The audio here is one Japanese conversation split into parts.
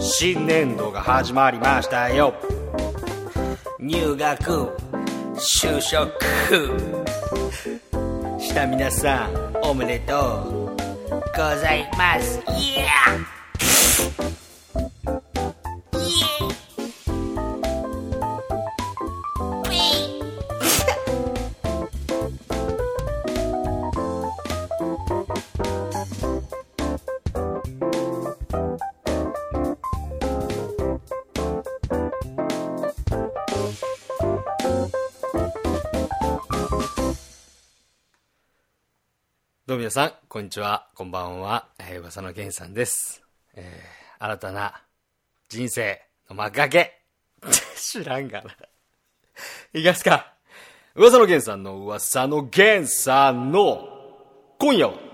新年度が始まりましたよ。入学就職。した皆さんおめでとうございます。イエーさん、こんにちは、こんばんは、えー、噂の源さんです。えー、新たな人生の幕開け。知らんがな。いきますか。噂の源さんの噂の源さんの、今夜は、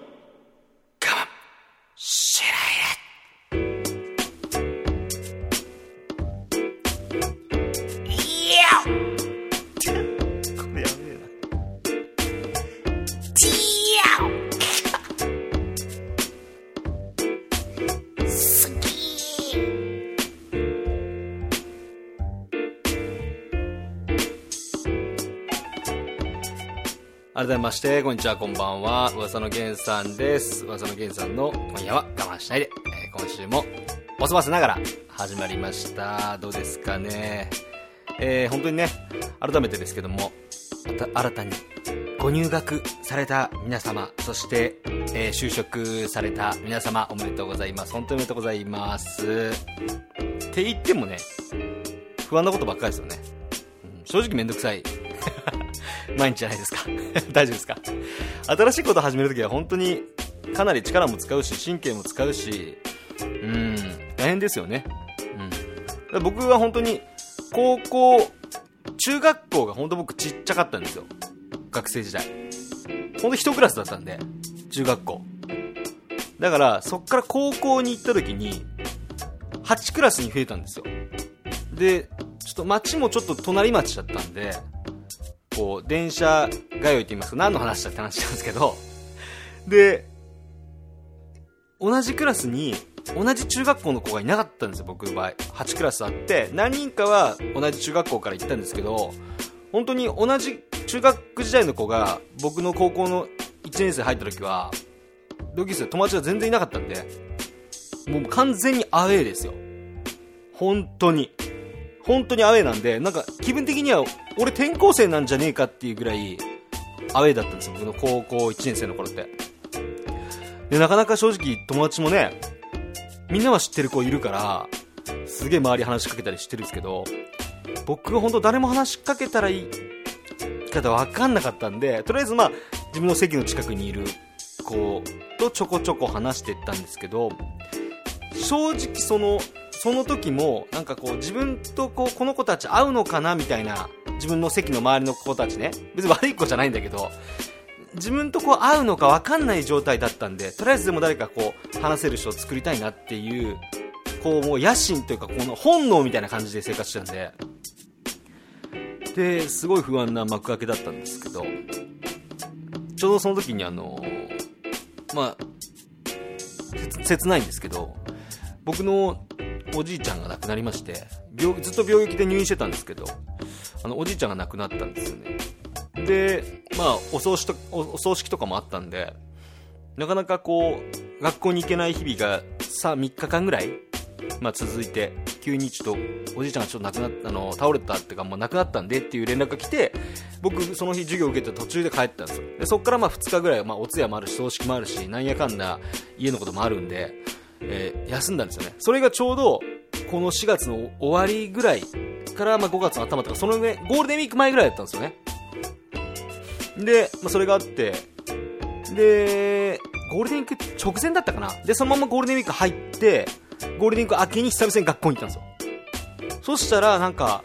改めまして、こんにちは、こんばんは。噂の源さんです。噂の源さんの今夜は我慢しないで、えー今週もおそばせながら始まりました。どうですかね。えー本当にね、改めてですけども、また新たにご入学された皆様、そして、えー就職された皆様、おめでとうございます。本当におめでとうございます。って言ってもね、不安なことばっかりですよね。うん正直めんどくさい。毎日じゃないですか。大丈夫ですか？新しいこと始めるときは本当にかなり力も使うし、神経も使うし、うん、大変ですよね。うん。僕は本当に、高校、中学校が本当僕ちっちゃかったんですよ。学生時代。本当一クラスだったんで、中学校。だから、そっから高校に行った時に、8クラスに増えたんですよ。で、ちょっと町もちょっと隣町だったんで、こう、電車通いって言いますか、何の話だって話なんですけど、で、同じクラスに、同じ中学校の子がいなかったんですよ、僕の場合。8クラスあって、何人かは同じ中学校から行ったんですけど、本当に同じ中学時代の子が、僕の高校の1年生入った時は、同級生、友達が全然いなかったんで、もう完全にアウェーですよ。本当に。本当にアウェーなんで、なんか気分的には俺転校生なんじゃねえかっていうぐらいアウェーだったんですよ、僕の高校1年生の頃って。で、なかなか正直友達もね、みんなは知ってる子いるから、すげえ周り話しかけたりしてるんですけど、僕は本当誰も話しかけたらいい方わかんなかったんで、とりあえずまあ、自分の席の近くにいる子とちょこちょこ話してったんですけど、正直その、その時も、なんかこう、自分とこう、この子たち合うのかなみたいな、自分の席の周りの子たちね。別に悪い子じゃないんだけど、自分とこう、合うのか分かんない状態だったんで、とりあえずでも誰かこう、話せる人を作りたいなっていう、こう、もう野心というか、この本能みたいな感じで生活してたんで、で、すごい不安な幕開けだったんですけど、ちょうどその時にあの、まあ、切ないんですけど、僕のおじいちゃんが亡くなりまして病ずっと病気で入院してたんですけどあのおじいちゃんが亡くなったんですよねでまあお葬式とお葬式とかもあったんでなかなかこう学校に行けない日々がさ3日間ぐらい、まあ、続いて急にちょっとおじいちゃんがちょっと亡くなったあの倒れたっていうかもう亡くなったんでっていう連絡が来て僕その日授業受けて途中で帰ったんですよでそこからまあ2日ぐらい、まあ、お通夜もあるし葬式もあるしなんやかんだ家のこともあるんでえー休んだんですよね。それがちょうど、この4月の終わりぐらいから、まあ、5月の頭とか、その上、ゴールデンウィーク前ぐらいだったんですよね。で、まあ、それがあって、で、ゴールデンウィーク直前だったかな。で、そのままゴールデンウィーク入って、ゴールデンウィーク明けに久々に学校に行ったんですよ。そしたら、なんか、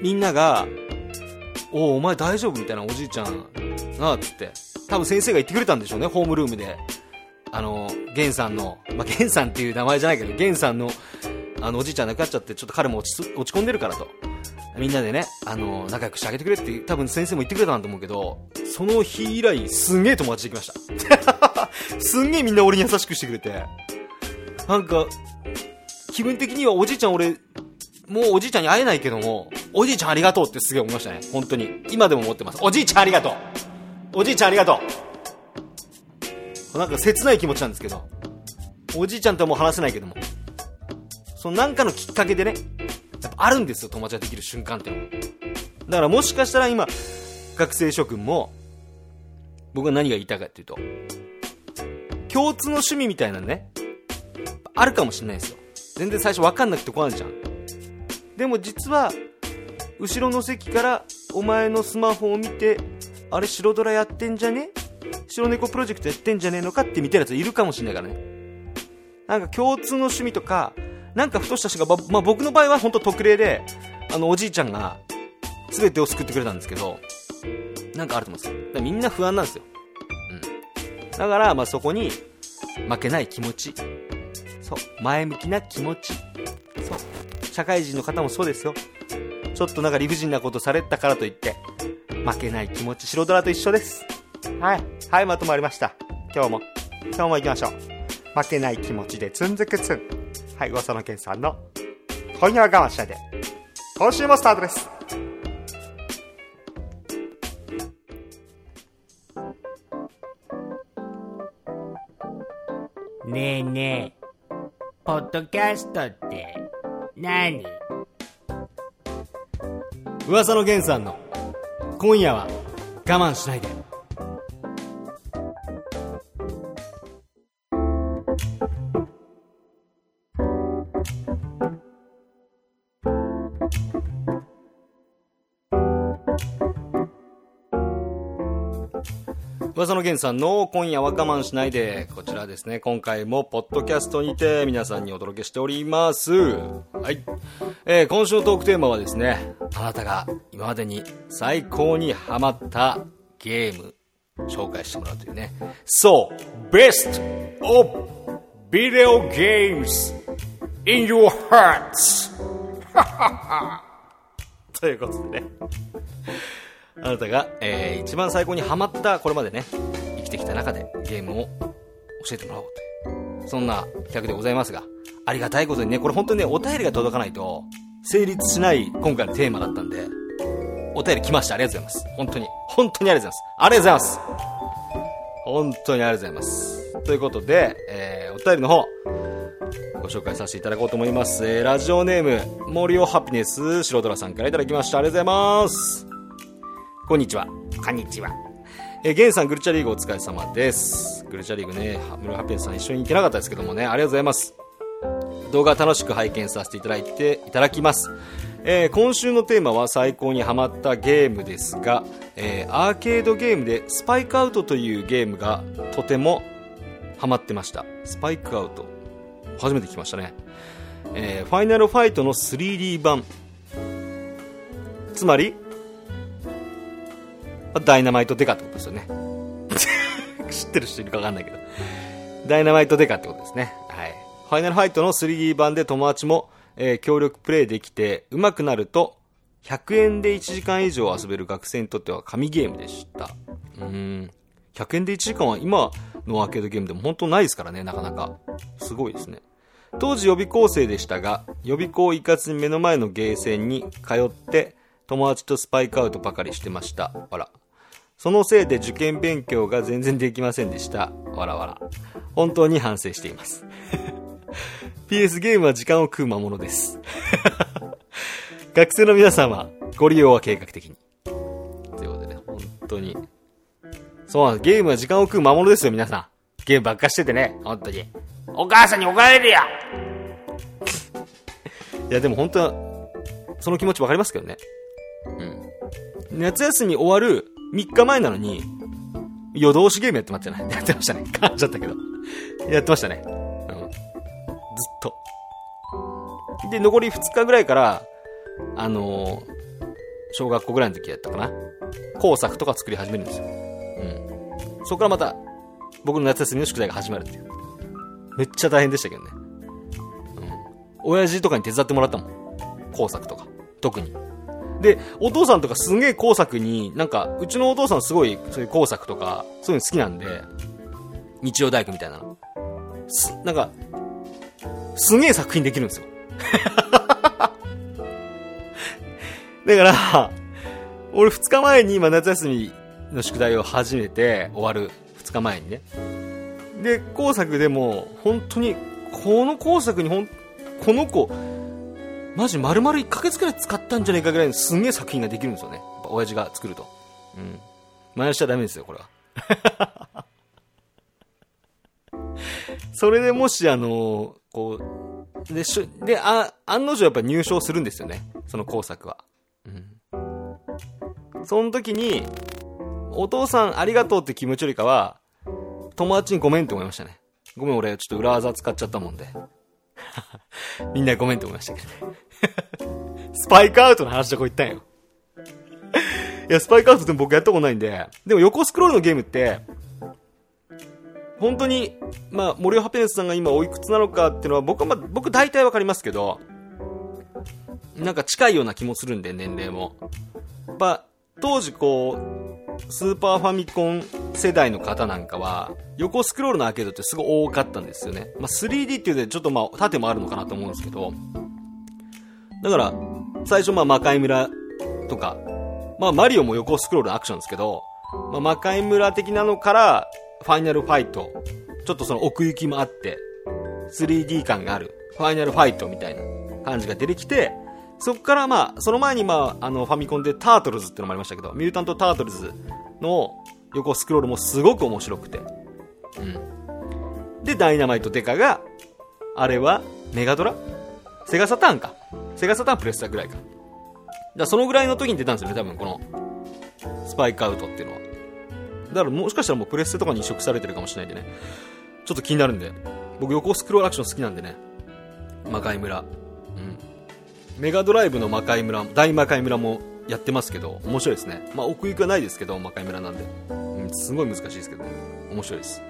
みんなが、おお、お前大丈夫みたいなおじいちゃんなあ、つって。多分先生が言ってくれたんでしょうね、ホームルームで。あの、ゲンさんの、まあ、ゲンさんっていう名前じゃないけど、ゲンさんの、あの、おじいちゃん亡くなっちゃって、ちょっと彼も落ち落ち込んでるからと。みんなでね、あの、仲良くしてあげてくれって、多分先生も言ってくれたんだと思うけど、その日以来、すんげえ友達できました。すんげえみんな俺に優しくしてくれて、なんか、気分的にはおじいちゃん俺、もうおじいちゃんに会えないけども、おじいちゃんありがとうってすげえ思いましたね。本当に。今でも思ってます。おじいちゃんありがとうおじいちゃんありがとうなんか切ない気持ちなんですけど、おじいちゃんとはもう話せないけども、そのなんかのきっかけでね、やっぱあるんですよ、友達ができる瞬間ってのは。だからもしかしたら今、学生諸君も、僕は何が言いたいかっていうと、共通の趣味みたいなね、あるかもしれないですよ。全然最初分かんなくて来ないじゃん。でも実は、後ろの席からお前のスマホを見て、あれ白ドラやってんじゃね？白猫プロジェクトやってんじゃねえのかって見てるやついるかもしれないからね。なんか共通の趣味とか、なんかふとした人が、まあ、僕の場合は本当特例で、あのおじいちゃんが全てを救ってくれたんですけど、なんかあると思うんですよ。みんな不安なんですよ。うん。だから、まあ、そこに、負けない気持ち。そう。前向きな気持ち。そう。社会人の方もそうですよ。ちょっとなんか理不尽なことされたからといって、負けない気持ち、白ドラと一緒です。はい。はい、まとまりました。今日も。今日も行きましょう。負けない気持ちでツンズクツン。はい、ごそのけんさんの、今夜は我慢しないで。今週もスタートです。ねえねえ、ポッドキャストって何？噂の源さんの今夜は我慢しないで。噂の源さんの今夜は我慢しないで、こちらですね、今回もポッドキャストにて皆さんにお届けしております。はい。えー、今週のトークテーマはですね、あなたが今までに最高にハマったゲーム、紹介してもらうというね。そう、Best of Video Games in Your Hearts! ということでね。あなたが、えー、一番最高にハマったこれまでね生きてきた中でゲームを教えてもらおうというそんな企画でございますがありがたいことにねこれ本当にねお便りが届かないと成立しない今回のテーマだったんでお便り来ました。ありがとうございます。本当に。本当にありがとうございます。ありがとうございます。本当にありがとうございます。ということで、えー、お便りの方ご紹介させていただこうと思います。えー、ラジオネーム、森尾ハピネス、白虎さんからいただきました。ありがとうございます。こんにちは。こんにちは。えー、ゲンさん、グルチャリーグお疲れ様です。グルチャリーグね、ムロハッピネスさん一緒に行けなかったですけどもね、ありがとうございます。動画楽しく拝見させていただいて、いただきます。えー、今週のテーマは最高にハマったゲームですが、えー、アーケードゲームでスパイクアウトというゲームがとてもハマってました。スパイクアウト。初めて聞きましたね。えー、ファイナルファイトの 3D 版。つまり、ダイナマイトデカってことですよね。知ってる人いるかわかんないけど。ダイナマイトデカってことですね。はい。ファイナルファイトの 3D 版で友達も、えー、協力プレイできて、上手くなると、100円で1時間以上遊べる学生にとっては神ゲームでした。うん。100円で1時間は今のアーケードゲームでも本当ないですからね、なかなか。すごいですね。当時予備校生でしたが、予備校行かずに目の前のゲーセンに通って、友達とスパイクアウトばかりしてました。あら。そのせいで受験勉強が全然できませんでした。わらわら。本当に反省しています。PS ゲームは時間を食う魔物です。学生の皆さんはご利用は計画的に。ということでね、本当に。そうなんです。ゲームは時間を食う魔物ですよ、皆さん。ゲームばっかしててね、本当に。お母さんに怒られるや いや、でも本当は、その気持ちわかりますけどね。うん。夏休み終わる3日前なのに、夜通しゲームやってましたね。やってましたね。噛んじゃったけど。やってましたね。うん。ずっと。で、残り2日ぐらいから、あのー、小学校ぐらいの時やったかな。工作とか作り始めるんですよ。うん。そこからまた、僕の夏休みの宿題が始まるっていう。めっちゃ大変でしたけどね。うん。親父とかに手伝ってもらったもん。工作とか。特に。で、お父さんとかすげえ工作に、なんか、うちのお父さんすごい、そういう工作とか、そういうの好きなんで、日曜大工みたいなの。す、なんか、すげえ作品できるんですよ。だから、俺2日前に今夏休みの宿題を始めて終わる2日前にね。で、工作でも本当に、この工作にほん、この子、マジ丸々1ヶ月くらい使ったんじゃないかぐらいのすんげえ作品ができるんですよね。やっぱ親父が作ると。うん。真似しちゃダメですよ、これは。それでもし、あのこう、で、しゅ、で、あ、案の定やっぱ入賞するんですよね。その工作は。うん。その時に、お父さんありがとうって気持ちよりかは、友達にごめんって思いましたね。ごめん俺ちょっと裏技使っちゃったもんで。みんなごめんって思いましたけどね。スパイクアウトの話どこ行ったんよ。いや、スパイクアウトって僕やったことないんで、でも横スクロールのゲームって、本当に、まあ、森尾ハピネスさんが今おいくつなのかっていうのは僕はまあ、僕大体わかりますけど、なんか近いような気もするんで、年齢も。やっぱ、当時こう、スーパーファミコン世代の方なんかは、横スクロールのアーケードってすごい多かったんですよね。まあ、3D っていうのでちょっとまあ、縦もあるのかなと思うんですけど、だから、最初まあ、魔界村とか、まあ、マリオも横スクロールのアクションですけど、まあ、魔界村的なのから、ファイナルファイト、ちょっとその奥行きもあって、3D 感がある、ファイナルファイトみたいな感じが出てきて、そこからまあ、その前にまあ、あの、ファミコンでタートルズってのもありましたけど、ミュータント・タートルズの横スクロールもすごく面白くて。うん。で、ダイナマイト・デカが、あれは、メガドラ？セガサターンか。セガサターンプレスタぐらいか。だそのぐらいの時に出たんですよね、多分この、スパイクアウトっていうのは。だからもしかしたらもうプレステとかに移植されてるかもしれないんでね。ちょっと気になるんで。僕横スクロールアクション好きなんでね。魔界村。うん。メガドライブの魔界村、大魔界村もやってますけど、面白いですね。まあ奥行きはないですけど、魔界村なんで。うん、すごい難しいですけど、面白いです。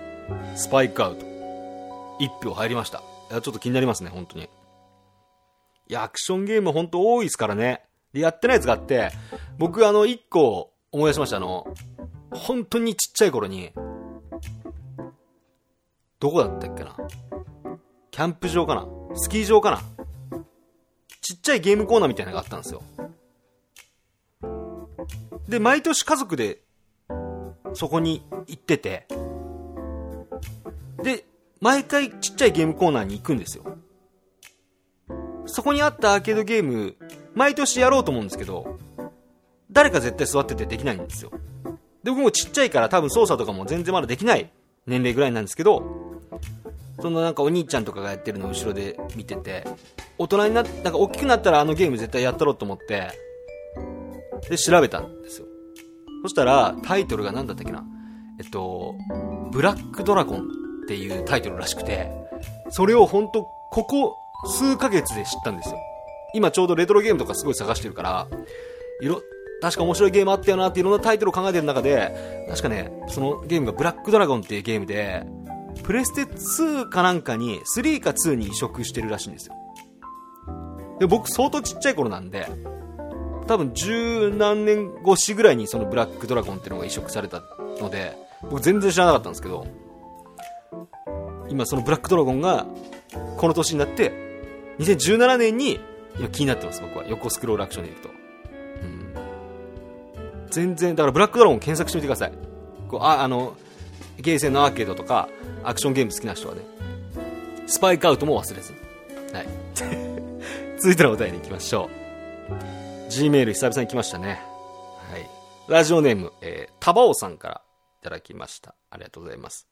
スパイクアウト。一票入りました。いや、ちょっと気になりますね、本当に。いや、アクションゲーム本当多いですからね。で、やってないやつがあって、僕あの、一個思い出しました。あの、本当にちっちゃい頃に、どこだったっけな？キャンプ場かな？スキー場かな？ちっちゃいゲームコーナーみたいなのがあったんですよ。で、毎年家族で、そこに行ってて、で、毎回ちっちゃいゲームコーナーに行くんですよ。そこにあったアーケードゲーム、毎年やろうと思うんですけど、誰か絶対座っててできないんですよ。で、僕もちっちゃいから多分操作とかも全然まだできない年齢ぐらいなんですけど、そのなんかお兄ちゃんとかがやってるのを後ろで見てて、大人になっなんか大きくなったらあのゲーム絶対やったろうと思って、で、調べたんですよ。そしたら、タイトルが何だったっけな？えっと、ブラックドラゴンっていうタイトルらしくて、それを本当ここ数ヶ月で知ったんですよ。今ちょうどレトロゲームとかすごい探してるから、いろ、確か面白いゲームあったよなっていろんなタイトルを考えてる中で、確かね、そのゲームがブラックドラゴンっていうゲームで、プレステ2かなんかに、3か2に移植してるらしいんですよ。で、僕相当ちっちゃい頃なんで、多分十何年越しぐらいにそのブラックドラゴンっていうのが移植されたので、僕全然知らなかったんですけど、今そのブラックドラゴンが、この年になって、2017年に、今気になってます、僕は。横スクロールアクションでいくと。うん。全然、だからブラックドラゴン検索してみてください。こう、あ、あの、ゲーセンのアーケードとか、アクションゲーム好きな人はね、スパイクアウトも忘れずに。はい。続いてのお題に行きましょう。Gmail 久々に来ましたね。はい。ラジオネーム、えー、タバオさんからいただきました。ありがとうございます。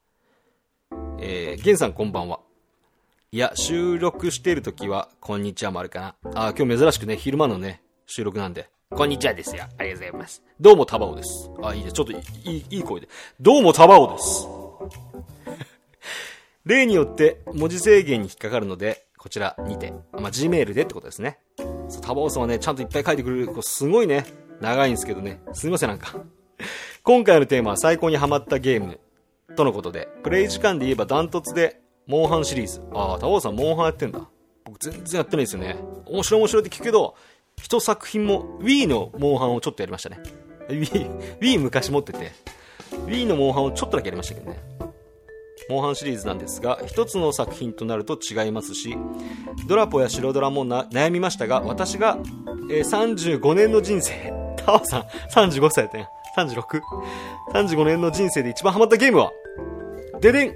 えー、ゲンさんこんばんは。いや、収録しているときは、こんにちはもあるかな。あ、今日珍しくね、昼間のね、収録なんで、こんにちはですよ。ありがとうございます。どうもタバオです。あ、いいです。ちょっといい、いいいい声で。どうもタバオです。例によって文字制限に引っかかるので、こちらにて、まあ、Gmail でってことですね。そうタバオさんはね、ちゃんといっぱい書いてくれる、こうすごいね、長いんですけどね。すみません、なんか。今回のテーマは最高にハマったゲーム、とのことで、プレイ時間で言えばダントツで、モンハンシリーズ。ああ、タバオさんモンハンやってんだ。僕全然やってないですよね。面白い面白いって聞くけど、一作品も、Wii のモンハンをちょっとやりましたね。Wii、Wii 昔持ってて、Wii のモンハンをちょっとだけやりましたけどね。モンハンシリーズなんですが一つの作品となると違いますしドラポや白ドラもな悩みましたが私が、えー35年の人生タワさん35歳だったんね 36?35 年の人生で一番ハマったゲームはででん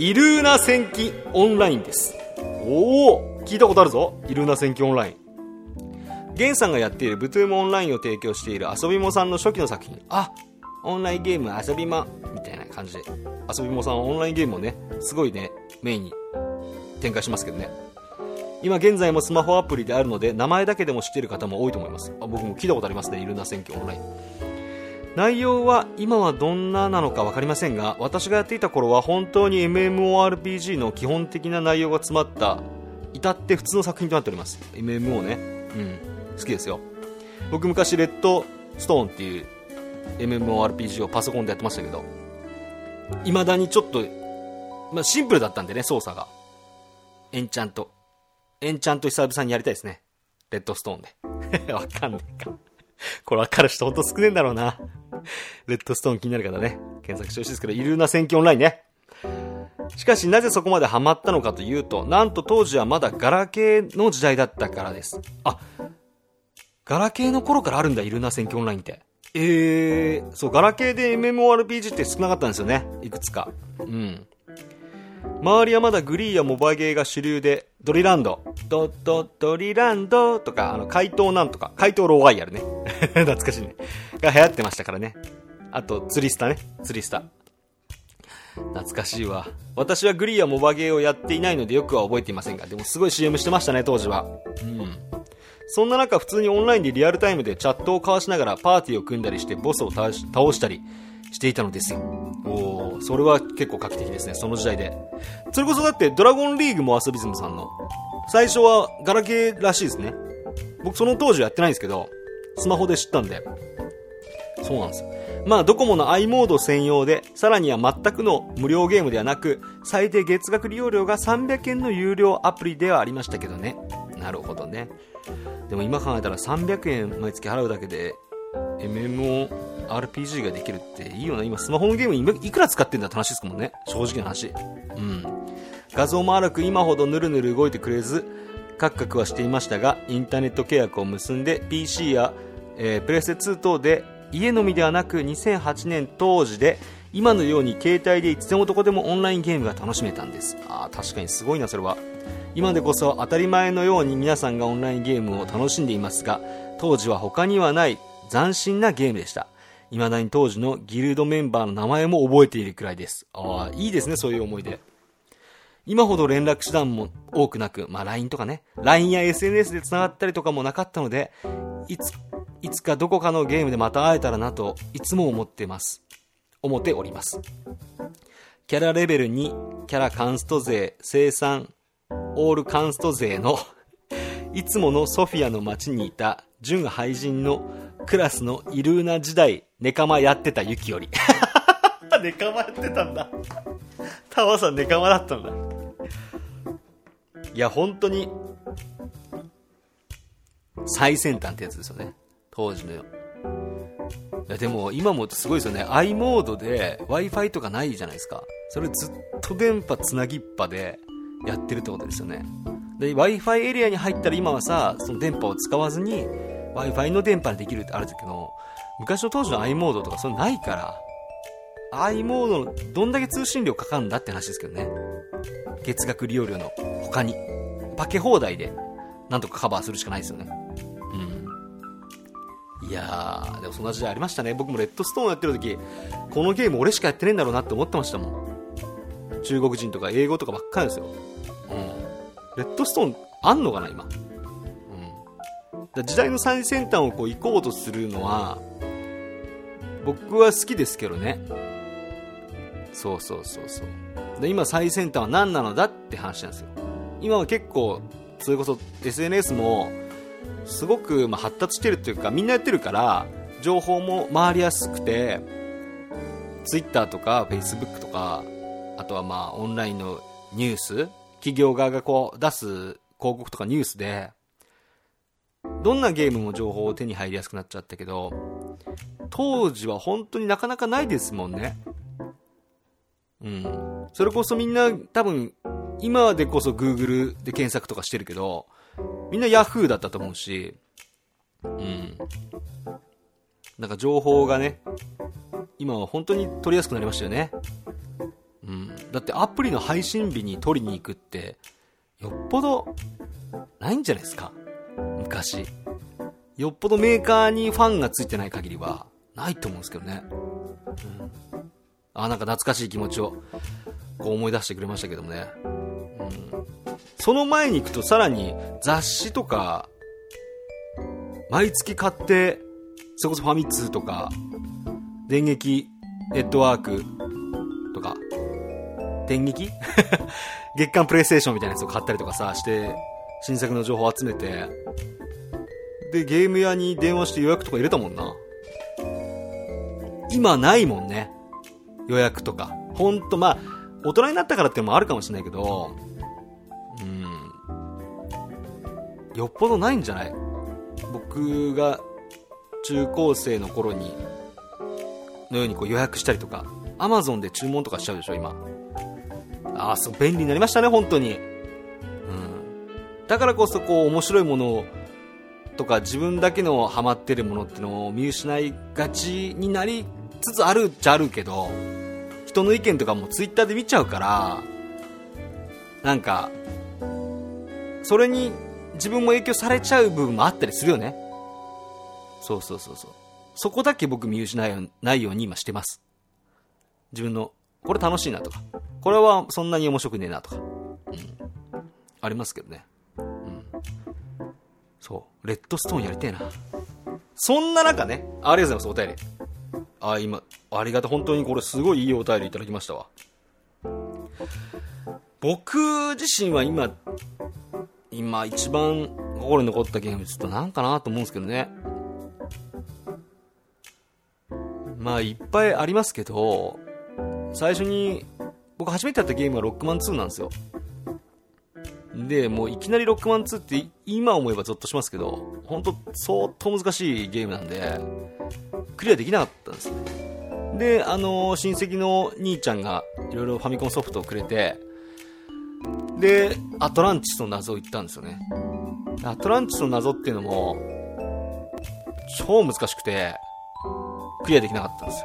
イルーナ戦記オンラインです。おお聞いたことあるぞ。イルーナ戦記オンライン。ゲンさんがやっているブトゥームオンラインを提供している遊びもさんの初期の作品。あオンラインゲーム遊びまみたいな感じで。遊びもさんオンラインゲームをねすごいねメインに展開しますけどね。今現在もスマホアプリであるので名前だけでも知っている方も多いと思います。あ僕も聞いたことありますねイルナ選挙オンライン。内容は今はどんななのか分かりませんが私がやっていた頃は本当に MMORPG の基本的な内容が詰まった至って普通の作品となっております。MMO ね。うん。好きですよ。僕昔レッドストーンっていう MMORPG をパソコンでやってましたけど未だにちょっと、まあ、シンプルだったんでね操作が。エンチャントエンチャント久々にやりたいですね。レッドストーンで。わかんねえか。これ分かる人ほんと少ねえんだろうな。レッドストーン気になる方ね、検索してほしいですけど、イルーナ戦記オンラインね。しかしなぜそこまでハマったのかというと、なんと当時はまだガラケーの時代だったからです。あ、ガラケーの頃からあるんだ、イルーナ戦記オンラインって。えー、そう、ガラケーで MMORPG って少なかったんですよね。いくつか。うん。周りはまだグリーやモバゲーが主流で、ドリランド、ドドドリランドとか、あの、怪盗なんとか、怪盗ローワイヤルね。懐かしいね。が流行ってましたからね。あと、釣りスタね。釣りスタ。懐かしいわ。私はグリーやモバゲーをやっていないのでよくは覚えていませんが、でもすごい CM してましたね、当時は。うん。そんな中、普通にオンラインでリアルタイムでチャットを交わしながらパーティーを組んだりしてボスを倒したりしていたのですよ。おー、それは結構画期的ですね、その時代で。それこそだって、ドラゴンリーグもアスビズムさんの。最初はガラケーらしいですね。僕その当時はやってないんですけど、スマホで知ったんで。そうなんですよ。まあ、ドコモの i モード専用で、さらには全くの無料ゲームではなく、最低月額利用料が300円の有料アプリではありましたけどね。なるほどね。でも今考えたら300円毎月払うだけで、MMO RPG ができるっていいよな。今スマホのゲームいくら使ってんだって話ですもんね。正直な話。うん。画像も荒く今ほどぬるぬる動いてくれず、カクカクはしていましたが、インターネット契約を結んで PC や、えープレステ2等で家飲みではなく2008年当時で今のように携帯でいつでもどこでもオンラインゲームが楽しめたんです。ああ、確かにすごいな、それは。今でこそ当たり前のように皆さんがオンラインゲームを楽しんでいますが、当時は他にはない斬新なゲームでした。未だに当時のギルドメンバーの名前も覚えているくらいです。ああ、いいですね、そういう思い出。今ほど連絡手段も多くなく、まあ LINE とかね、LINE や SNS で繋がったりとかもなかったので、いつ、いつかどこかのゲームでまた会えたらなと、いつも思ってます。思っております。キャラレベル2、キャラカンスト勢、生産、オールカンスト勢の、いつものソフィアの街にいた、純廃人のクラスのイルーナ時代、ネカマやってたユキより。ネカマやってたんだ。タワさんネカマだったんだ。いや、本当に、最先端ってやつですよね。当時の。いや、でも今もすごいですよね。i モードで Wi-Fi とかないじゃないですか。それずっと電波つなぎっぱでやってるってことですよね。で、Wi-Fi エリアに入ったら今はさ、その電波を使わずに Wi-Fi の電波でできるってあるんだけど、昔の当時の i モードとかそれないから、i モードのどんだけ通信料かかるんだって話ですけどね。月額利用料の他に。パケ放題で、なんとかカバーするしかないですよね。うん。いやー、でもそんな時代ありましたね。僕もレッドストーンやってる時、このゲーム俺しかやってねえんだろうなって思ってましたもん。中国人とか英語とかばっかりですよ。うん。レッドストーンあんのかな、今？うん。だ時代の最先端をこう行こうとするのは、僕は好きですけどね。そうそうそうそう。で、今最先端は何なのだって話なんですよ。今は結構、それこそ SNS も、すごくま発達してるっていうか、みんなやってるから、情報も回りやすくて、Twitter とか Facebook とか、あとはまあオンラインのニュース、企業側がこう出す広告とかニュースで、どんなゲームも情報を手に入りやすくなっちゃったけど、当時は本当になかなかないですもんね。うん。それこそみんな多分、今でこそ Google で検索とかしてるけど、みんな Yahoo だったと思うし、うん。なんか情報がね、今は本当に取りやすくなりましたよね。うん。だってアプリの配信日に取りに行くって、よっぽど、ないんじゃないですか？昔。よっぽどメーカーにファンがついてない限りは、ないと思うんですけどね。うん。あ、なんか懐かしい気持ちを、こう思い出してくれましたけどもね。うん。その前に行くとさらに雑誌とか、毎月買って、それこそファミ通とか、電撃ネットワークとか、電撃？月間プレイステーションみたいなやつを買ったりとかさ、して、新作の情報を集めて、で、ゲーム屋に電話して予約とか入れたもんな。今ないもんね。予約とか。ほんと、まあ、大人になったからってのもあるかもしれないけど、うん。よっぽどないんじゃない？僕が中高生の頃に、のようにこう予約したりとか、アマゾンで注文とかしちゃうでしょ、今。ああ、そう、便利になりましたね、本当に。うん。だからこそ、こう、面白いものを、とか、自分だけのハマってるものってのを見失いがちになりつつあるっちゃあるけど、人の意見とかもツイッターで見ちゃうから、なんか、それに自分も影響されちゃう部分もあったりするよね。そうそうそうそう。そこだけ僕見失いないように今してます。自分の、これ楽しいなとか、これはそんなに面白くねえなとか、うん。ありますけどね。うん。そう。レッドストーンやりてえな。そんな中ね、ありがとうございます、お便り。あ、今、ありがと。本当にこれすごいいいお便りいただきましたわ。僕自身は今、今一番心に残ったゲームちょっとなんかなと思うんですけどね。まあいっぱいありますけど、最初に、僕初めてやったゲームはロックマン2なんですよ。で、もういきなりロックマン2って今思えばゾッとしますけど、本当相当難しいゲームなんで、クリアできなかったんですね。で、あの親戚の兄ちゃんがいろいろファミコンソフトをくれて、で、アトランチスの謎を言ったんですよね。アトランチスの謎っていうのも、超難しくて、クリアできなかったんです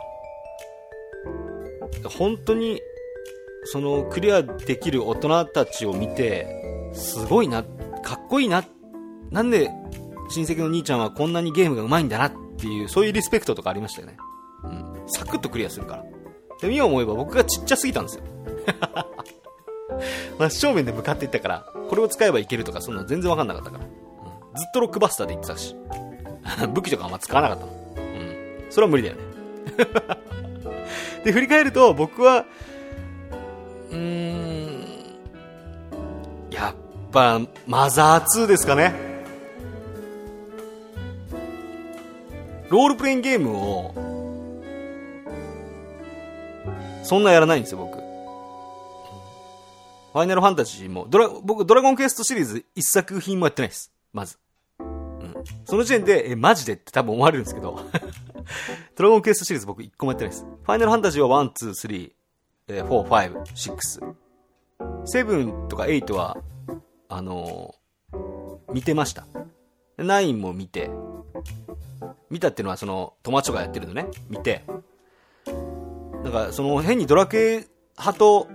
よ。本当に、その、クリアできる大人たちを見て、すごいな、かっこいいな、なんで親戚の兄ちゃんはこんなにゲームが上手いんだなっていう、そういうリスペクトとかありましたよね。うん。サクッとクリアするから。でも、今思えば僕がちっちゃすぎたんですよ。真正面で向かっていったから、これを使えばいけるとか、そんな全然わかんなかったから。うん、ずっとロックバスターで言ってたし。武器とかあんま使わなかったの。うん。それは無理だよね。で、振り返ると、僕は、うーん、やっぱ、マザー2ですかね。ロールプレインゲームを、そんなやらないんですよ、僕。ファイナルファンタジーも、ドラ、僕、ドラゴンクエストシリーズ一作品もやってないです。まず。うん。その時点で、え、マジでって多分思われるんですけど、ドラゴンクエストシリーズ僕一個もやってないです。ファイナルファンタジーは1、2、3、4、5、6。7とか8は、あのー見てました。9も見て、見たっていうのはその、友達とかやってるのね、見て、なんかその変にドラクエ派と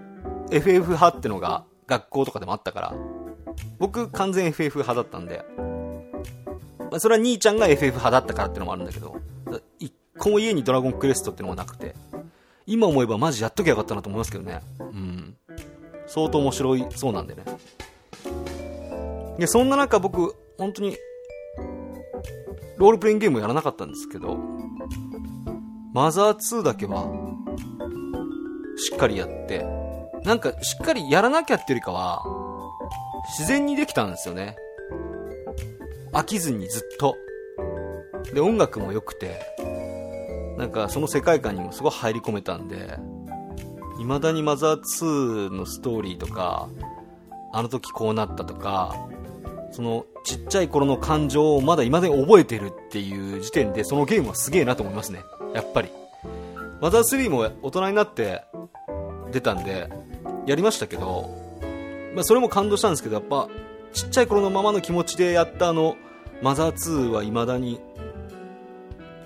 FF 派ってのが学校とかでもあったから、僕完全 FF 派だったんで、まあ、それは兄ちゃんが FF 派だったからってのもあるんだけど、一個も家にドラゴンクエストってのがなくて、今思えばマジやっときゃよかったなと思いますけどね。うん。相当面白いそうなんでね。で、そんな中僕、本当に、ロールプレイングゲームやらなかったんですけど、マザー2だけは、しっかりやって、なんかしっかりやらなきゃっていうよりかは、自然にできたんですよね。飽きずにずっと。で、音楽も良くて、なんかその世界観にもすごい入り込めたんで、未だにマザー2のストーリーとか、あの時こうなったとか、そのちっちゃい頃の感情をまだ未だに覚えてるっていう時点でそのゲームはすげえなと思いますね。やっぱり。マザー3も大人になって出たんでやりましたけど、まあ、それも感動したんですけどやっぱちっちゃい頃のままの気持ちでやったあのマザー2は未だに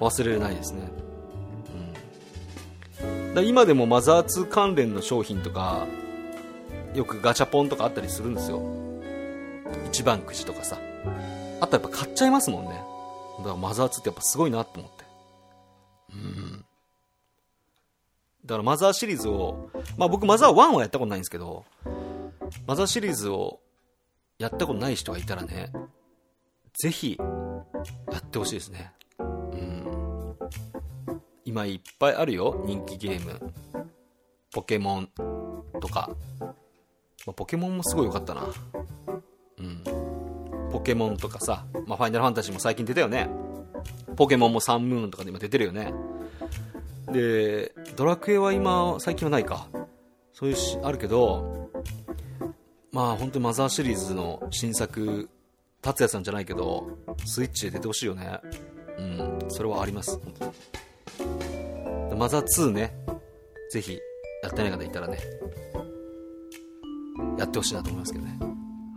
忘れれないですね、うん、だ今でもマザー2関連の商品とかよくガチャポンとかあったりするんですよ。一番くじとかさ。あとやっぱ買っちゃいますもんね。だからマザー2ってやっぱすごいなと思って。うん。だからマザーシリーズをまあ僕マザー1はやったことないんですけどマザーシリーズをやったことない人がいたらねぜひやってほしいですね。うん。今いっぱいあるよ。人気ゲーム。ポケモンとか、まあ、ポケモンもすごい良かったな。ポケモンとかさ、まあ、ファイナルファンタジーも最近出たよね。ポケモンもサンムーンとかで今出てるよね。で、ドラクエは今、最近はないか。そういうし、あるけど、まあ本当にマザーシリーズの新作、達也さんじゃないけど、スイッチで出てほしいよね。うん、それはあります。本当マザー2ね、ぜひ、やってない方いたらね、やってほしいなと思いますけどね。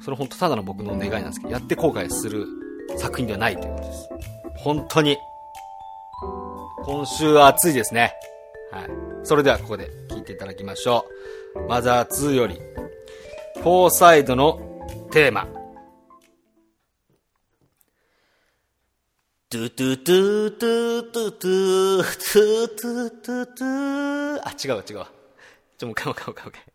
それほんとただの僕の願いなんですけど、やって後悔する作品ではないということです。本当に。今週は暑いですね。はい。それではここで聞いていただきましょう。マザー2より、フォーサイドのテーマ。トゥトゥトゥトゥトゥトゥトゥトゥトゥトゥあ、違う違う。ちょ、もう一回もう一回もう一回。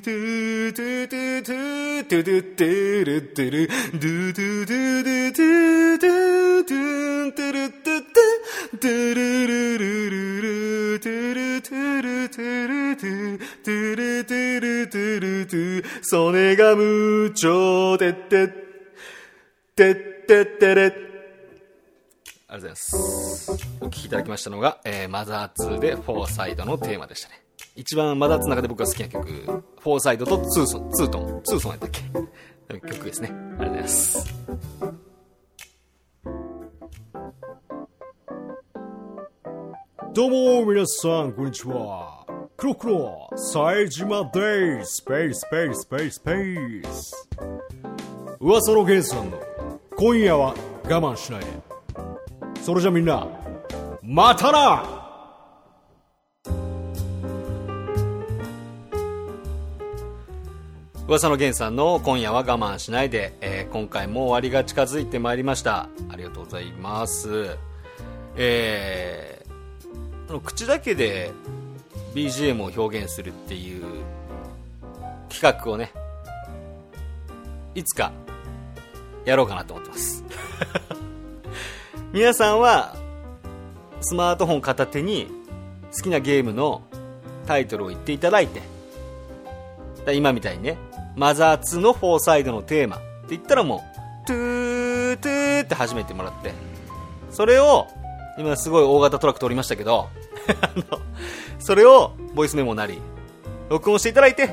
トゥトゥトゥトゥトゥトゥトゥルトゥトゥトゥトゥトゥトゥトゥトゥトゥルトゥトゥトゥトゥトゥトゥルトゥトゥトゥトゥトゥトゥトゥトゥトゥトゥトゥトゥトゥトゥありがとうございます。お聴きいただきましたのが、えー、マザー2でフォーサイドのテーマでしたね。一番マザー2の中で僕が好きな曲、フォーサイドとツーソン、ツートン、ツーソンやったっけ？曲ですね。ありがとうございます。どうも皆さんこんにちは。クロクロ冴島です。スペーススペーススペーススペース。噂のゲンさんの今夜は我慢しない。でそれじゃみんなまたな噂の源さんの今夜は我慢しないで、えー今回も終わりが近づいてまいりました。ありがとうございます。えー、口だけで BGM を表現するっていう企画をね、いつかやろうかなと思ってます。皆さんはスマートフォン片手に好きなゲームのタイトルを言っていただいて、今みたいにね、マザー2のフォーサイドのテーマって言ったらもう、トゥートゥーって始めてもらって、それを、今すごい大型トラック通りましたけど、あの、それをボイスメモなり、録音していただいて、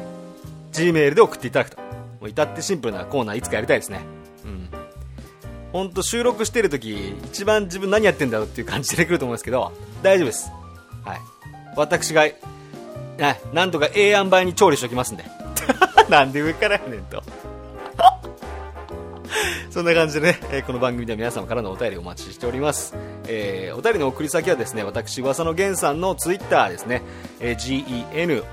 Gmail で送っていただくと。もう至ってシンプルなコーナーいつかやりたいですね。うん。ほんと収録してる時一番自分何やってんだろうっていう感じでくると思うんですけど、大丈夫です。はい。私が、はい、なんとか A 塩梅に調理しておきますんで。なんで上からやねんと。そんな感じでね、えーこの番組では皆様からのお便りお待ちしております。えーお便りの送り先はですね、私、噂の源さんのツイッターですね、え GENOFUWASA、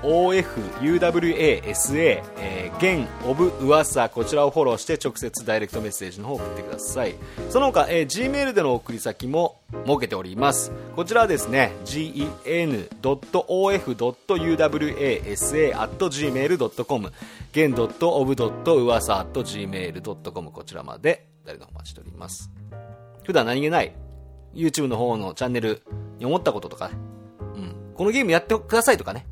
えー、ゲンオブ噂、こちらをフォローして直接ダイレクトメッセージの方を送ってください。その他、えー Gmail での送り先も設けております。こちらはですね、gen.of.uwasa.gmail.com ゲン .of.uwasa.gmail.com こちらまで誰がお待ちしております。普段何気ない YouTube の方のチャンネルに思ったこととかね、このゲームやってくださいとかね、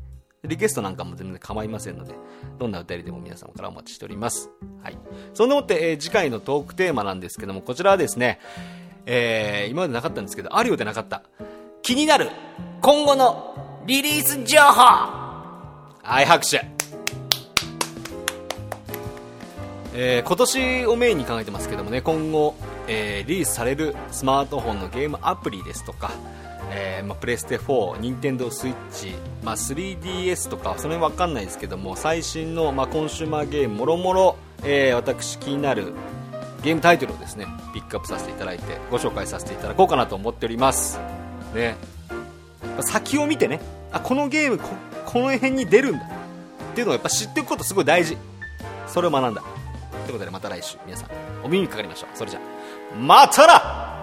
リクエストなんかも全然構いませんので、どんな歌りでも皆様からお待ちしております。はい。そんでもって、えー次回のトークテーマなんですけども、こちらはですね、えー今までなかったんですけど、あるようでなかった。気になる今後のリリース情報はい、拍手えー今年をメインに考えてますけどもね今後、えーリリースされるスマートフォンのゲームアプリですとか、えーまあ、プレステ4、ニンテンドースイッチ、まあ、3DS とかその辺わかんないですけども最新の、まあ、コンシューマーゲームもろもろ、えー私気になるゲームタイトルをですねピックアップさせていただいてご紹介させていただこうかなと思っております。ね。先を見てねあこのゲームここの辺に出るんだ。っていうのをやっぱ知っておくことすごい大事。それを学んだ。ということでまた来週皆さんお耳にかかりましょう。それじゃまたな